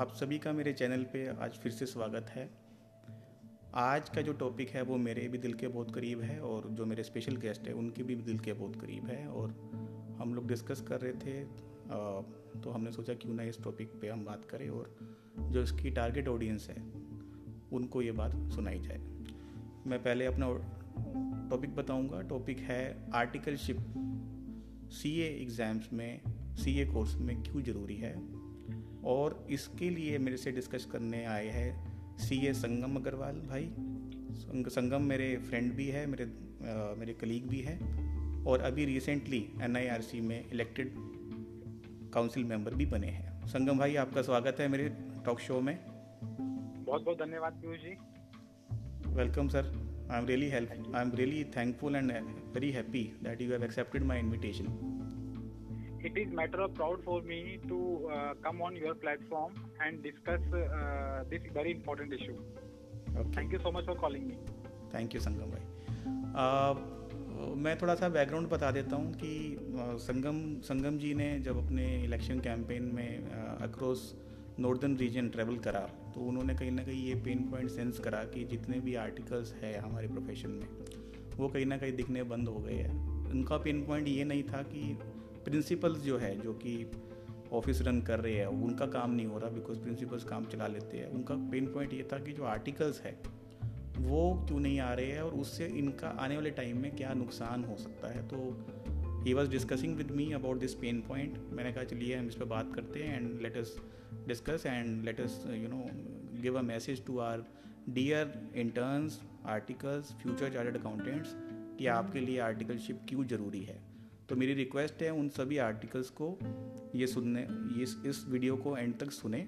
आप सभी का मेरे चैनल पे आज फिर से स्वागत है। आज का जो टॉपिक है वो मेरे भी दिल के बहुत करीब है और जो मेरे स्पेशल गेस्ट है उनके भी दिल के बहुत करीब है और हम लोग डिस्कस कर रहे थे तो हमने सोचा क्यों ना इस टॉपिक पे हम बात करें और जो इसकी टारगेट ऑडियंस है उनको ये बात सुनाई जाए। मैं पहले अपना टॉपिक बताऊँगा। टॉपिक है आर्टिकलशिप। सी एग्ज़ाम्स में सीए कोर्स में क्यों ज़रूरी है? और इसके लिए मेरे से डिस्कस करने आए हैं सी ए संगम अग्रवाल भाई। संगम मेरे फ्रेंड भी है मेरे आ, मेरे कलीग भी है और अभी रिसेंटली एनआईआरसी में इलेक्टेड काउंसिल मेंबर भी बने हैं। संगम भाई आपका स्वागत है मेरे टॉक शो में। बहुत बहुत धन्यवाद Piyush ji. Welcome sir I am really help I am really thankful and very happy that you have accepted my invitation it is matter of proud for me to uh, come on your platform and discuss uh, this very important issue. Okay. Thank you so much for calling me. Thank you Sangam भाई uh, मैं थोड़ा सा background बता देता हूँ कि uh, संगम संगम जी ने जब अपने इलेक्शन कैंपेन में अक्रॉस नॉर्दर्न रीजन ट्रेवल करा तो उन्होंने कहीं ना कहीं ये पेन पॉइंट सेंस करा कि जितने भी आर्टिकल्स है हमारे प्रोफेशन में वो कहीं ना कहीं दिखने बंद हो गए हैं उनका पेन पॉइंट ये नहीं था कि प्रिंसिपल्स जो है, जो कि ऑफ़िस रन कर रहे हैं, उनका काम नहीं हो रहा बिकॉज़ प्रिंसिपल्स काम चला लेते हैं। उनका पेन पॉइंट ये था कि जो आर्टिकल्स है, वो क्यों नहीं आ रहे हैं और उससे इनका आने वाले टाइम में क्या नुकसान हो सकता है? तो he was discussing with me about this pain point मैंने कहा, चलिए हम इस पर बात करते हैं and let us discuss and let us you know give a message to our dear interns articles future chartered accountants कि आपके लिए आर्टिकलशिप क्यों ज़रूरी है? तो मेरी रिक्वेस्ट है उन सभी आर्टिकल्स को ये सुनने इस इस वीडियो को एंड तक सुने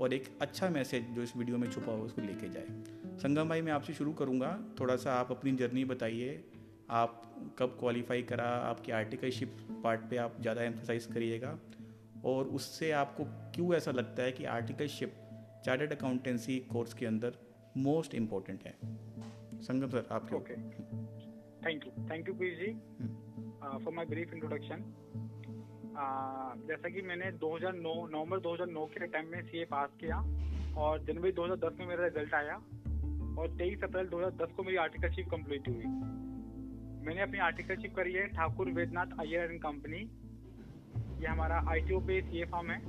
और एक अच्छा मैसेज जो इस वीडियो में छुपा हो उसको लेके जाए। संगम भाई मैं आपसे शुरू करूँगा। थोड़ा सा आप अपनी जर्नी बताइए। आप कब क्वालिफाई करा? आपकी आर्टिकलशिप पार्ट पे आप ज़्यादा एम्फोसाइज करिएगा। और उससे आपको क्यों ऐसा लगता है कि आर्टिकलशिप चार्टर्ड अकाउंटेंसी कोर्स के अंदर मोस्ट इम्पोर्टेंट है? संगम सर आपके okay thank you thank you Pir ji. For my brief introduction जैसा कि मैंने 2009 नवंबर 2009 के टाइम में सीए पास किया और जनवरी 2010 में मेरा रिज़ल्ट आया और 23 अप्रैल 2010 को मेरी आर्टिकलशिप कंप्लीट हुई। मैंने अपनी आर्टिकलशिप करी है ठाकुर वेदनाथ अय्यर एंड कंपनी ये हमारा आई टी ओ पे सी ए फॉर्म है।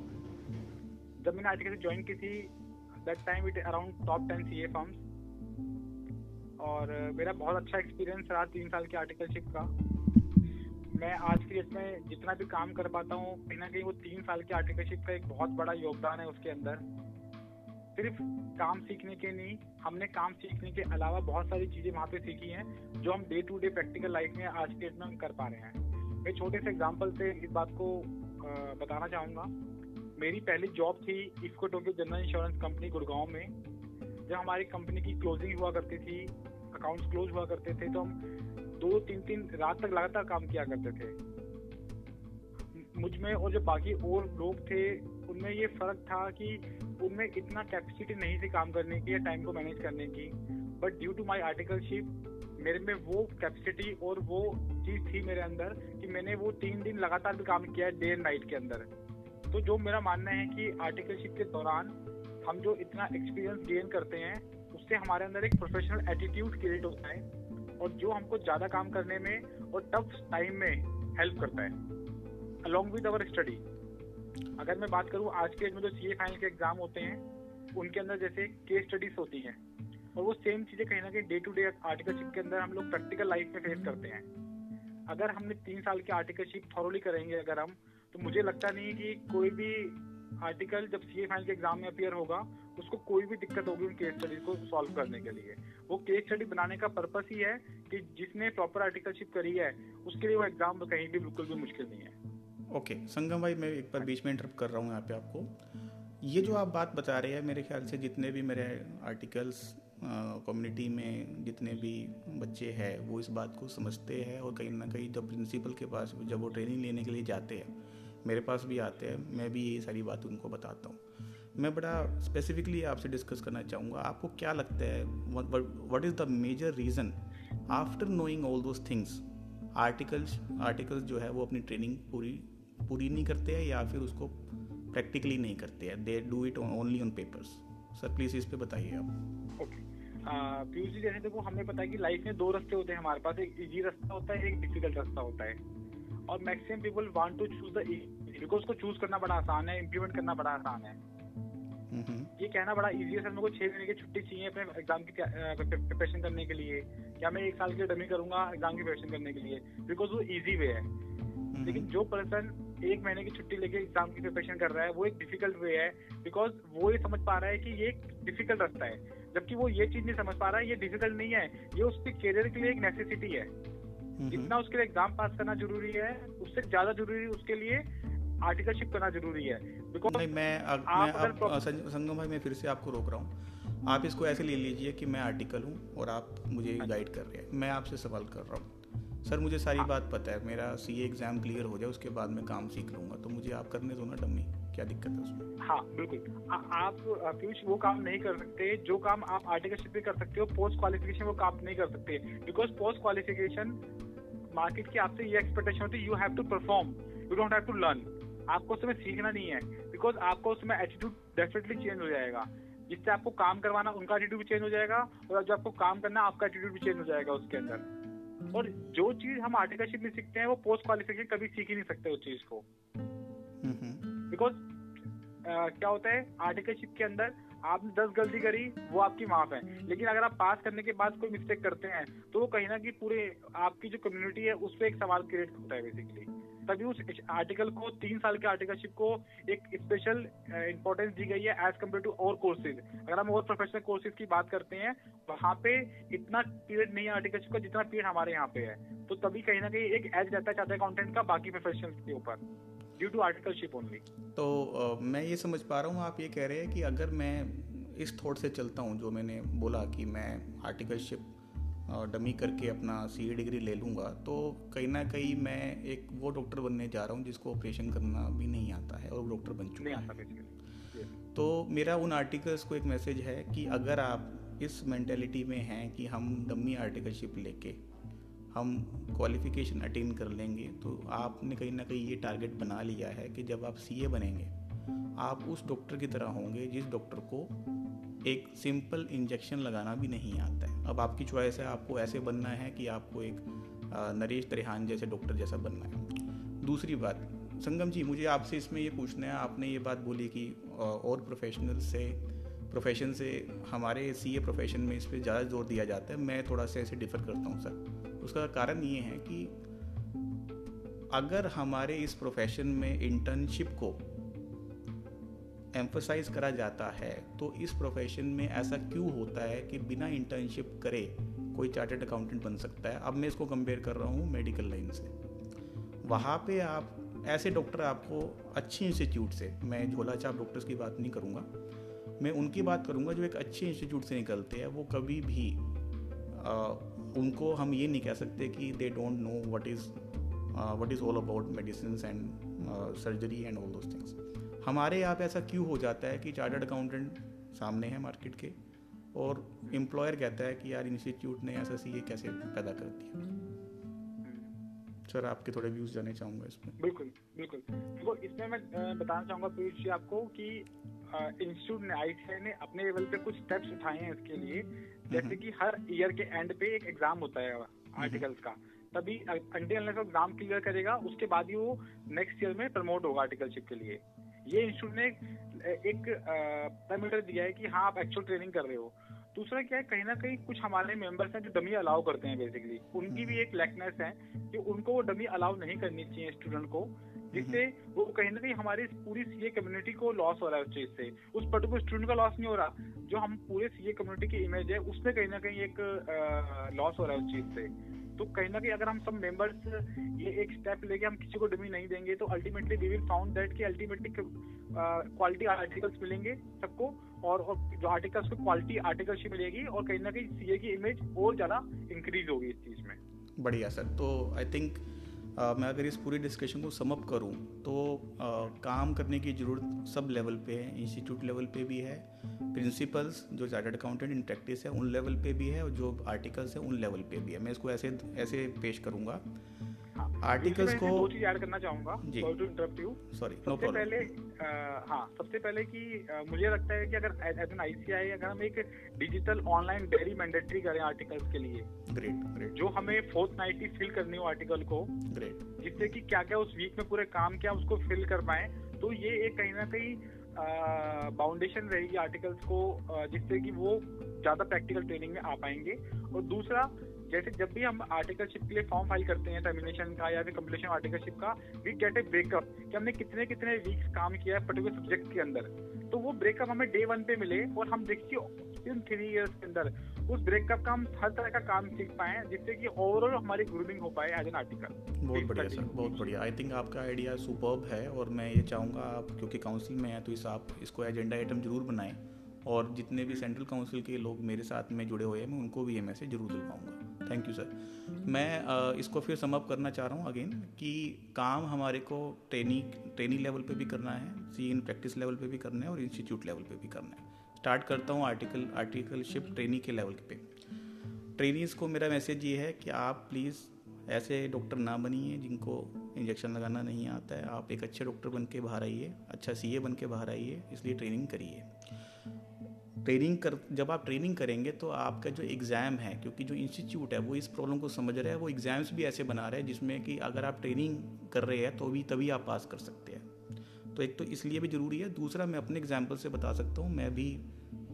जब मैंने आर्टिकलशिप ज्वाइन की थी that time it around top ten C A firms और मेरा बहुत अच्छा एक्सपीरियंस रहा तीन साल की आर्टिकलशिप का। मैं आज की डेट में जितना भी काम कर पाता हूँ, कहीं ना कहीं वो तीन साल की आर्टिकलशिप का एक बहुत बड़ा योगदान है उसके अंदर। सिर्फ़ काम सीखने के नहीं, हमने काम सीखने के अलावा बहुत सारी चीज़ें वहाँ पे सीखी हैं, जो हम day to day practical life में आज की डेट में कर पा रहे हैं। मैं छोटे से एग्ज़ाम्पल से इस बात को बताना चाहूँगा। मेरी पहली जॉब थी IFFCO Tokyo general insurance company Gurgaon में। जब हमारी कंपनी की क्लोजिंग हुआ करती थी अकाउंट्स क्लोज हुआ करते थे तो हम दो तीन तीन रात तक लगातार काम किया करते थे। मुझमें और जो बाकी और लोग थे, उनमें ये फ़र्क था कि उनमें इतना कैपेसिटी नहीं थी काम करने की या टाइम को मैनेज करने की। But due to my articleship मेरे में वो कैपेसिटी और वो चीज़ थी मेरे अंदर कि मैंने वो तीन दिन लगातार भी काम किया डे एंड नाइट के अंदर। तो जो मेरा मानना है कि आर्टिकलशिप के दौरान हम जो इतना एक्सपीरियंस गेन करते हैं, उससे हमारे अंदर एक प्रोफेशनल एटीट्यूड क्रिएट होता है। और जो हमको ज़्यादा काम करने में और टफ टाइम में हेल्प करता है अलॉन्ग विद अवर स्टडी अगर मैं बात करूँ आज के डेट में जो सी फाइनल के एग्ज़ाम होते हैं, उनके अंदर जैसे केस स्टडीज़ होती हैं, और वो सेम चीज़ें कहीं ना कहीं डे टू डे आर्टिकलशिप के अंदर हम लोग प्रैक्टिकल लाइफ में फेस करते हैं। अगर हमने तीन साल की आर्टिकलशिप थॉरोली करेंगे अगर हम तो मुझे लगता नहीं कि कोई भी आर्टिकल जब सी फाइनल के एग्ज़ाम में अपियर होगा उसको कोई भी दिक्कत होगी उन केस स्टडीज़ को सॉल्व करने के लिए। वो केस स्टडी बनाने का पर्पस ही है कि जिसने प्रॉपर आर्टिकलशिप करी है उसके लिए वो एग्ज़ाम कहीं भी बिल्कुल भी मुश्किल नहीं है। ओके okay, संगम भाई मैं एक बार बीच में इंटरप्ट कर रहा हूँ यहाँ पे आपको। ये जो आप बात बता रहे हैं मेरे ख्याल से जितने भी मेरे आर्टिकल्स कम्युनिटी में जितने भी बच्चे हैं वो इस बात को समझते हैं और कहीं ना कहीं जब प्रिंसिपल के पास जब वो ट्रेनिंग लेने के लिए जाते हैं मेरे पास भी आते हैं मैं भी ये सारी बात उनको बताता हूँ। मैं बड़ा स्पेसिफिकली आपसे डिस्कस करना चाहूँगा, आपको क्या लगता है what is the major reason after knowing all those things articles articles जो है वो अपनी ट्रेनिंग पूरी पूरी नहीं करते हैं या फिर उसको प्रैक्टिकली नहीं करते हैं? They do it only on papers sir please इस पे बताइए आप। ओके पीयूष जी, जैसे देखो, हमें पता है कि लाइफ में दो रास्ते होते हैं हमारे पास। एक इजी रास्ता होता है, एक डिफ़िकल्ट रास्ता होता है। और maximum people want to choose the because उसको चूज़ करना बड़ा आसान है इम्प्लीमेंट करना बड़ा आसान है। ये कहना बड़ा इजी है सर मेरे को छह महीने की छुट्टी चाहिए अपने एग्ज़ाम की प्रिपरेशन करने के लिए। क्या मैं एक साल की डमी करूँगा एग्ज़ाम की प्रिपरेशन करने के लिए? बिकॉज़ वो इजी वे है। लेकिन जो पर्सन एक महीने की छुट्टी लेके एग्ज़ाम की प्रिपरेशन कर रहा है वो एक डिफ़िकल्ट वे है बिकॉज़ वो ये समझ पा रहा है कि ये एक डिफ़िकल्ट रास्ता है। जबकि वो ये चीज़ नहीं समझ पा रहा है ये डिफ़िकल्ट नहीं है। ये उसके करियर के लिए एक नेसेसिटी है। जितना उसके लिए एग्ज़ाम पास करना ज़रूरी है उससे ज़्यादा ज़रूरी उसके लिए आर्टिकलशिप करना ज़रूरी है। बिकॉज़ नहीं मैं अग, मैं अब संगम भाई मैं फिर से आपको रोक रहा हूँ। आप इसको ऐसे ले लीजिए कि मैं आर्टिकल हूँ और आप मुझे गाइड हाँ कर रहे हैं। मैं आपसे सवाल कर रहा हूँ। सर मुझे सारी हाँ। बात पता है मेरा सीए एग्ज़ाम क्लियर हो जाए उसके बाद मैं काम सीख लूँगा तो मुझे आप करने दो ना डम्मी क्या दिक्कत है उसमें? हाँ बिल्कुल। आ, आप पीयूष वो काम नहीं कर सकते। जो काम आप आर्टिकलशिप में कर सकते हो पोस्ट क्वालिफिकेशन वो काम नहीं कर सकते। बिकॉज़ पोस्ट क्वालिफिकेशन मार्केट की आपसे ये एक्सपेक्टेशन होती है you have to perform you don't have to learn आपको उसमें सीखना नहीं है। बिकॉज़ आपको उसमें एटीट्यूड डेफिनेटली चेंज हो जाएगा। जिससे आपको काम करवाना उनका एटीट्यूड भी चेंज हो जाएगा और जो आपको काम करना आपका एटीट्यूड भी चेंज हो जाएगा उसके अंदर। और जो चीज़ हम आर्टिकलशिप में सीखते हैं वो पोस्ट क्वालिफिकेशन कभी सीख ही नहीं सकते उस चीज़ को। बिकॉज़ क्या होता है आर्टिकलशिप के अंदर आपने दस गलती करी वो आपकी माफ़ है। लेकिन अगर आप पास करने के बाद कोई मिस्टेक करते हैं तो वो कहीं ना कहीं पूरे आपकी जो कम्युनिटी है उस पर एक सवाल क्रिएट होता है बेसिकली तभी उस आर्टिकल को तीन साल के आर्टिकलशिप को एक स्पेशल इंपॉर्टेंस दी गई है एज कंपेयर टू और कोर्सेज अगर हम और प्रोफेशनल कोर्सेज की बात करते हैं वहाँ पे इतना पीरियड नहीं है आर्टिकलशिप का जितना पीरियड हमारे यहाँ पे है। तो तभी कहीं ना कहीं एक एज रहता है चाहता अकाउंटेंट का बाकी प्रोफेशनल के ऊपर ड्यू टू आर्टिकलशिप ओनली तो uh, मैं ये समझ पा रहा हूँ आप ये कह रहे हैं कि अगर मैं इस थॉट से चलता हूँ जो मैंने बोला कि मैं आर्टिकलशिप डमी करके अपना सीए डिग्री ले लूँगा तो कहीं ना कहीं मैं एक वो डॉक्टर बनने जा रहा हूँ जिसको ऑपरेशन करना भी नहीं आता है और वो डॉक्टर बन चुका है। तो मेरा उन आर्टिकल्स को एक मैसेज है कि अगर आप इस मैंटेलिटी में हैं कि हम डमी आर्टिकलशिप लेके हम क्वालिफिकेशन अटेन कर लेंगे तो आपने कहीं ना कहीं ये टारगेट बना लिया है कि जब आप सीए बनेंगे आप उस डॉक्टर की तरह होंगे जिस डॉक्टर को एक सिंपल इंजेक्शन लगाना भी नहीं आता है। अब आपकी चॉइस है, आपको ऐसे बनना है कि आपको एक नरेश त्रिहान जैसे डॉक्टर जैसा बनना है। दूसरी बात, संगम जी, मुझे आपसे इसमें ये पूछना है, आपने ये बात बोली कि और प्रोफेशनल से प्रोफेशन से हमारे सी ए प्रोफेशन में इस पर ज़्यादा ज़ोर दिया जाता है। मैं थोड़ा सा ऐसे डिफ़र करता हूँ सर उसका कारण ये है कि अगर हमारे इस प्रोफेशन में इंटर्नशिप को एम्फोसाइज करा जाता है तो इस प्रोफेशन में ऐसा क्यों होता है कि बिना इंटर्नशिप करे कोई चार्टर्ड अकाउंटेंट बन सकता है? अब मैं इसको कंपेयर कर रहा हूँ मेडिकल लाइन से। वहाँ पे आप ऐसे डॉक्टर आपको अच्छे इंस्टीट्यूट से मैं झोला छाप डॉक्टर्स की बात नहीं करूँगा मैं उनकी बात करूँगा जो एक अच्छे इंस्टीट्यूट से निकलते हैं वो कभी भी आ, उनको हम ये नहीं कह सकते कि they don't know what is what is all about medicine and surgery and all those things हमारे यहाँ पे ऐसा क्यों हो जाता है कि चार्टर्ड अकाउंटेंट सामने है मार्केट के और एम्प्लॉयर कहता है कि यार इंस्टीट्यूट ने ऐसा सी कैसे पैदा कर दिया? सर आपके थोड़े व्यूज़ जाने चाहूँगा इसमें। बिल्कुल बिल्कुल। देखो इसमें मैं बताना चाहूँगा पीयूष जी आपको कि इंस्टीट्यूट ने आई ने अपने लेवल पे कुछ स्टेप्स उठाए हैं इसके लिए। जैसे कि हर ईयर के एंड पे एक एग्ज़ाम होता है आर्टिकल्स का। तभी अंटिल एग्ज़ाम क्लियर करेगा उसके बाद ही वो नेक्स्ट ईयर में प्रमोट होगा आर्टिकलशिप के लिए। ये इंस्टीट्यूट ने एक पैरामीटर दिया है कि हाँ आप एक्चुअल ट्रेनिंग कर रहे हो। दूसरा क्या है कहीं ना कहीं कुछ हमारे मेंबर्स हैं जो डमी अलाउ करते हैं बेसिकली उनकी भी एक लैकनेस है कि उनको वो डमी अलाउ नहीं करनी चाहिए स्टूडेंट को जिससे वो कहीं ना कहीं हमारी पूरी सीए कम्युनिटी को लॉस हो रहा है उस चीज़ से। उस पर्टिकुलर स्टूडेंट का लॉस नहीं हो रहा जो हम पूरे सीए कम्युनिटी की इमेज है उसमें कहीं ना कहीं एक लॉस हो रहा है उस चीज़ से। तो कहीं ना कहीं अगर हम सब मेंबर्स ये एक स्टेप लेके हम किसी को डमी नहीं देंगे तो ultimately we will found that कि अल्टीमेटली क्वालिटी आर्टिकल्स मिलेंगे सबको और, जो आर्टिकल्स को क्वालिटी आर्टिकल्स ही मिलेगी और कहीं ना कहीं सीए की इमेज और ज़्यादा इंक्रीज होगी इस चीज़ में। बढ़िया सर तो आई थिंक मैं अगर इस पूरी डिस्कशन को समअप करूँ तो आ, काम करने की ज़रूरत सब लेवल पे है। इंस्टीट्यूट लेवल पे भी है प्रिंसिपल्स जो चार्टर्ड अकाउंटेंट इन प्रैक्टिस है उन लेवल पे भी है और जो आर्टिकल्स है उन लेवल पे भी है। मैं इसको ऐसे ऐसे पेश करूँगा। आर्टिकल्स हाँ। को दो चीज़ ऐड करना चाहूँगा। यू सॉरी नो प्रॉब्लम पहले आ, हाँ सबसे पहले कि मुझे लगता है कि अगर एज एन आईसीआई अगर हम एक डिजिटल ऑनलाइन डेली मैंडेटरी करें आर्टिकल्स के लिए ग्रेट ग्रेट जो हमें फोर्थ नाइट फिल करनी हो आर्टिकल को ग्रेट जिससे कि क्या क्या उस वीक में पूरे काम क्या उसको फिल कर पाए तो ये एक कहीं ना कहीं बाउंडेशन रहेगी आर्टिकल्स को जिससे कि वो ज़्यादा प्रैक्टिकल ट्रेनिंग में आ पाएँगे। और दूसरा जैसे जब भी हम आर्टिकलशिप के लिए फॉर्म फ़ाइल करते हैं टर्मिनेशन का या फिर कम्प्लीशन आर्टिकलशिप का वी गेट ए ब्रेकअप कि हमने कितने कितने वीक्स काम किया है पर्टिकुलर सब्जेक्ट के अंदर। तो वो ब्रेकअप हमें डे वन पे मिले और हम देखिए इन थ्री इयर्स के अंदर उस ब्रेकअप का हम हर तरह का काम सीख पाए जिससे कि ओवरऑल हमारी ग्रूमिंग हो पाए एज एन आर्टिकल बहुत बढ़िया सर बहुत बढ़िया। आई थिंक आपका आइडिया सुपर्ब है और मैं ये चाहूँगा आप क्योंकि काउंसिल में है तो इस आप इसको एजेंडा आइटम ज़रूर बनाएँ। और जितने भी सेंट्रल काउंसिल के लोग मेरे साथ में जुड़े हुए हैं, मैं उनको भी ये मैसेज ज़रूर दिलवाऊँगा। थैंक यू सर मैं इसको फिर समअप करना चाह रहा हूँ अगेन कि काम हमारे को ट्रेनिंग ट्रेनिंग लेवल पे भी करना है सी इन प्रैक्टिस लेवल पे भी करना है और इंस्टीट्यूट लेवल पे भी करना है। स्टार्ट करता हूँ आर्टिकल आर्टिकलशिप ट्रेनिंग के लेवल पे। ट्रेनिंग को मेरा मैसेज ये है कि आप प्लीज़ ऐसे डॉक्टर ना बनिए जिनको इंजेक्शन लगाना नहीं आता है। आप एक अच्छे डॉक्टर बन के बाहर आइए अच्छा सी बन के बाहर आइए, इसलिए ट्रेनिंग करिए। ट्रेनिंग कर, जब आप ट्रेनिंग करेंगे तो आपका जो एग्ज़ाम है, क्योंकि जो इंस्टीट्यूट है वो इस प्रॉब्लम को समझ रहा है, वो एग्ज़ाम्स भी ऐसे बना रहे हैं जिसमें कि अगर आप ट्रेनिंग कर रहे हैं तो भी तभी आप पास कर सकते हैं। तो एक तो इसलिए भी ज़रूरी है। दूसरा, मैं अपने एग्ज़ाम्पल से बता सकता हूँ, मैं भी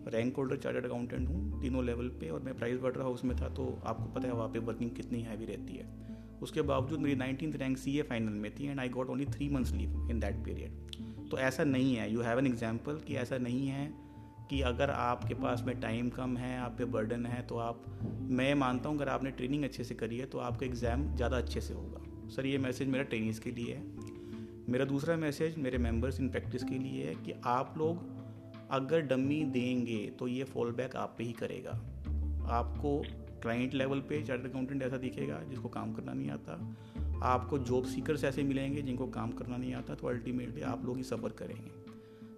रैंक होल्डर, चार्टर्ड अकाउंटेंट हूँ, तीनों लेवल पे, और मैं प्राइस वाटर हाउस में था तो आपको पता है वहाँ पे वर्किंग कितनी हैवी रहती है। उसके बावजूद मेरी नाइनटीन रैंक सीए फाइनल में थी and I got only three months leave in that period तो ऐसा नहीं है। यू हैव एन एग्ज़ाम्पल कि ऐसा नहीं है कि अगर आपके पास में टाइम कम है, आप पे बर्डन है तो आप, मैं मानता हूँ अगर आपने ट्रेनिंग अच्छे से करी है तो आपका एग्ज़ाम ज़्यादा अच्छे से होगा। सर ये मैसेज मेरा ट्रेनिंग्स के लिए है। मेरा दूसरा मैसेज मेरे मेंबर्स इन प्रैक्टिस के लिए है कि आप लोग अगर डमी देंगे तो ये फॉल बैक आप पे ही करेगा। आपको क्लाइंट लेवल पे चार्टर अकाउंटेंट ऐसा दिखेगा, जिसको काम करना नहीं आता। आपको जॉब सीकर्स ऐसे मिलेंगे, जिनको काम करना नहीं आता तो अल्टीमेटली आप लोग ही सफ़र करेंगे।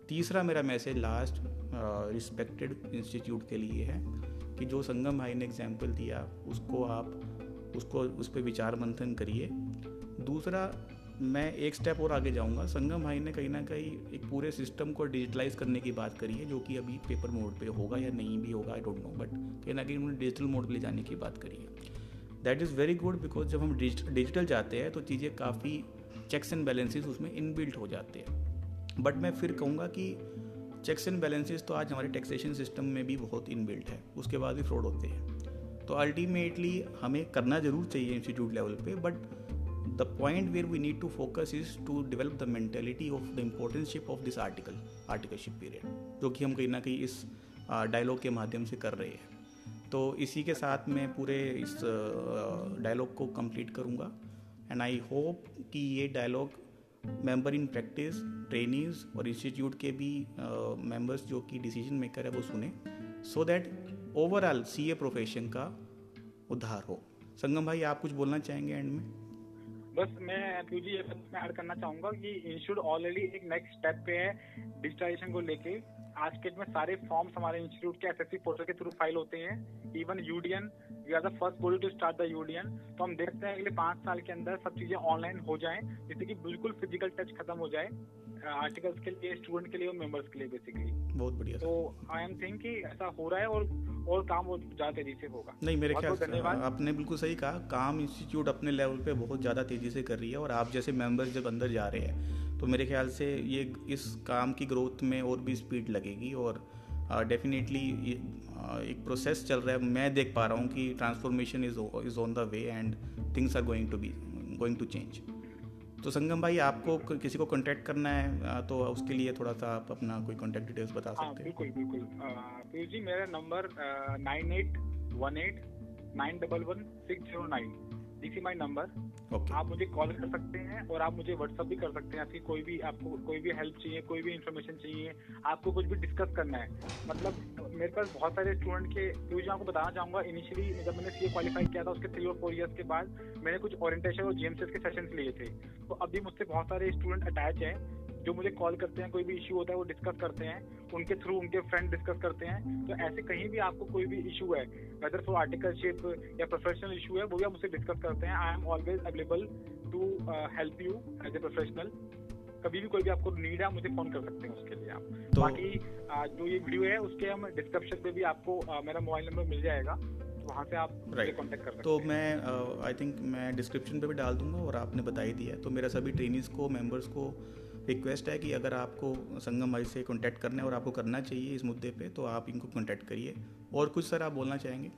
तीसरा मेरा मैसेज लास्ट रिस्पेक्टेड इंस्टीट्यूट के लिए है कि जो संगम भाई ने एग्ज़ाम्पल दिया, उसको आप, उसको, उस पर विचार मंथन करिए। दूसरा, मैं एक स्टेप और आगे जाऊँगा। संगम भाई ने कहीं ना कहीं एक पूरे सिस्टम को डिजिटलाइज करने की बात करी है, जो कि अभी पेपर मोड पे होगा या नहीं भी होगा आई डोंट नो बट कहीं ना कहीं उन्होंने डिजिटल मोड ले जाने की बात करी है। That is very good because जब हम डिजिटल जाते हैं तो चीज़ें काफ़ी चेक्स एंड बैलेंसेस उसमें इनबिल्ट हो जाते हैं। बट मैं फिर कहूँगा कि चेक्स एंड बैलेंसेस तो आज हमारे टैक्सेशन सिस्टम में भी बहुत इनबिल्ट है। उसके बाद भी फ्रॉड होते हैं। तो अल्टीमेटली हमें करना ज़रूर चाहिए इंस्टीट्यूट लेवल पे but the point where we need to focus is to develop the mentality of the importanceship of this article articleship period जो कि हम कहीं ना कहीं इस डायलॉग के माध्यम से कर रहे हैं। तो इसी के साथ मैं पूरे इस डायलॉग को कंप्लीट करूँगा। एंड आई होप कि ये dialogue member in practice trainings और इंस्टीट्यूट के भी मेंबर्स uh, जो कि डिसीज़न मेकर है वो सुने so that overall C A profession का उद्धार हो। संगम भाई आप कुछ बोलना चाहेंगे एंड में? बस मैं पीजी मैं ऐड करना चाहूँगा कि इंस्टीट्यूट ऑलरेडी एक नेक्स्ट स्टेप पे है डिजिटाइजेशन को लेके। आज के में सारे फॉर्म्स हमारे इंस्टीट्यूट के एसएससी पोर्टल के थ्रू फ़ाइल होते हैं। Even UDIN we are the first body to start the UDIN तो हम देखते हैं अगले पाँच साल के अंदर सब चीज़ें ऑनलाइन हो जाए जिससे कि बिल्कुल फ़िज़िकल टच खत्म हो जाए आर्टिकल्स के लिए स्टूडेंट के लिए और मेंबर्स के लिए बेसिकली बहुत बढ़िया तो आई एम थिंक कि ऐसा हो रहा है और और काम वो ज़्यादा तेज़ी से होगा। नहीं मेरे ख्याल से आपने बिल्कुल सही कहा काम इंस्टीट्यूट अपने लेवल पे बहुत ज़्यादा तेज़ी से कर रही है और आप जैसे मेंबर्स जब अंदर जा रहे हैं तो मेरे ख्याल से ये इस काम की ग्रोथ में और भी स्पीड लगेगी और डेफिनेटली एक प्रोसेस चल रहा है। मैं देख पा रहा हूँ कि transformation is is on the way and things are going to be going to change तो संगम भाई आपको किसी को कांटेक्ट करना है तो उसके लिए थोड़ा सा आप अपना कोई कांटेक्ट डिटेल्स बता हाँ, सकते हैं। बिल्कुल बिल्कुल। पीयूष जी मेरा number nine eight one eight nine double one six zero nine. This my number. okay. आप मुझे कॉल कर सकते हैं और आप मुझे व्हाट्सअप भी कर सकते हैं। आपकी कोई भी आपको कोई भी हेल्प चाहिए कोई भी इन्फॉर्मेशन चाहिए आपको कुछ भी डिस्कस करना है। मतलब मेरे पास बहुत सारे स्टूडेंट के जो आपको बताना चाहूँगा इनिशियली जब मैंने सी क्वालिफाई किया था उसके थ्री और फोर ईयर्स के बाद मैंने कुछ ओरिएंटेशन और जीएमसीएस के सेशन लिए थे। तो अभी मुझसे बहुत सारे स्टूडेंट अटैच हैं। जो मुझे कॉल करते हैं कोई भी इशू होता है वो डिस्कस करते हैं। उनके थ्रू उनके फ्रेंड डिस्कस करते हैं। तो ऐसे कहीं भी आपको कोई भी इशू है वेदर फॉर आर्टिकलशिप या प्रोफेशनल इशू है वो भी आप मुझसे डिस्कस करते हैं। I am always available to help you as a professional कभी भी कोई भी आपको नीड है मुझे फ़ोन कर सकते हैं उसके लिए आप। तो, बाकी जो ये वीडियो है उसके हम डिस्क्रिप्शन पे भी आपको मेरा मोबाइल नंबर मिल जाएगा। तो वहाँ से आप right. कॉन्टेक्ट कर सकते तो मैं आई थिंक मैं डिस्क्रिप्शन पे भी डाल दूँगा और आपने बता ही। दिया तो मेरा सभी ट्रेनिंग्स को मेंबर्स को रिक्वेस्ट है कि अगर आपको संगम भाई से कांटेक्ट करना है और आपको करना चाहिए इस मुद्दे पे तो आप इनको कांटेक्ट करिए। और कुछ सर आप बोलना चाहेंगे?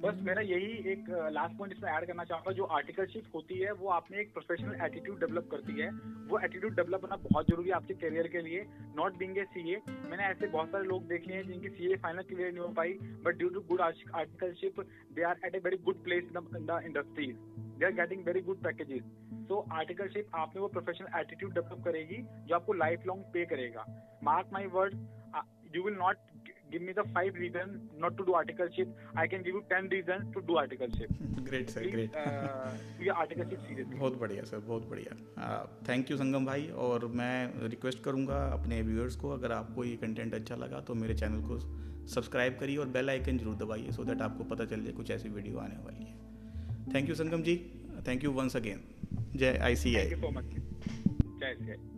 बस मेरा यही एक लास्ट पॉइंट इसमें ऐड करना चाहूँगा। जो आर्टिकलशिप होती है, वो आप में एक प्रोफेशनल एटीट्यूड डेवलप करती है। वो एटीट्यूड डेवलप करना बहुत ज़रूरी है आपके करियर के लिए। नॉट बिंग ए सी ए मैंने ऐसे बहुत सारे लोग देखे हैं जिनकी सी ए फाइनल क्लियर नहीं हो पाई but due to good articleship they are at a very good place in the industries they are getting very good packages so articleship आप में वो प्रोफेशनल एटीट्यूड डेवलप करेगी जो आपको लाइफ लॉन्ग पे करेगा mark my word you will not give me the five reasons not to do articleship. I can give you ten reasons to do articleship. great sir, Please, great. uh, ये articleship seriously. बहुत बढ़िया sir बहुत बढ़िया thank you Sangam भाई और मैं request करूँगा अपने व्यूअर्स को अगर आपको ये कंटेंट अच्छा लगा तो मेरे चैनल को सब्सक्राइब करिए और बेल आइकन ज़रूर दबाइए सो दैट आपको पता चल जाए कुछ ऐसी वीडियो आने वाली है thank you Sangam ji thank you once again जय I C I so much जय आई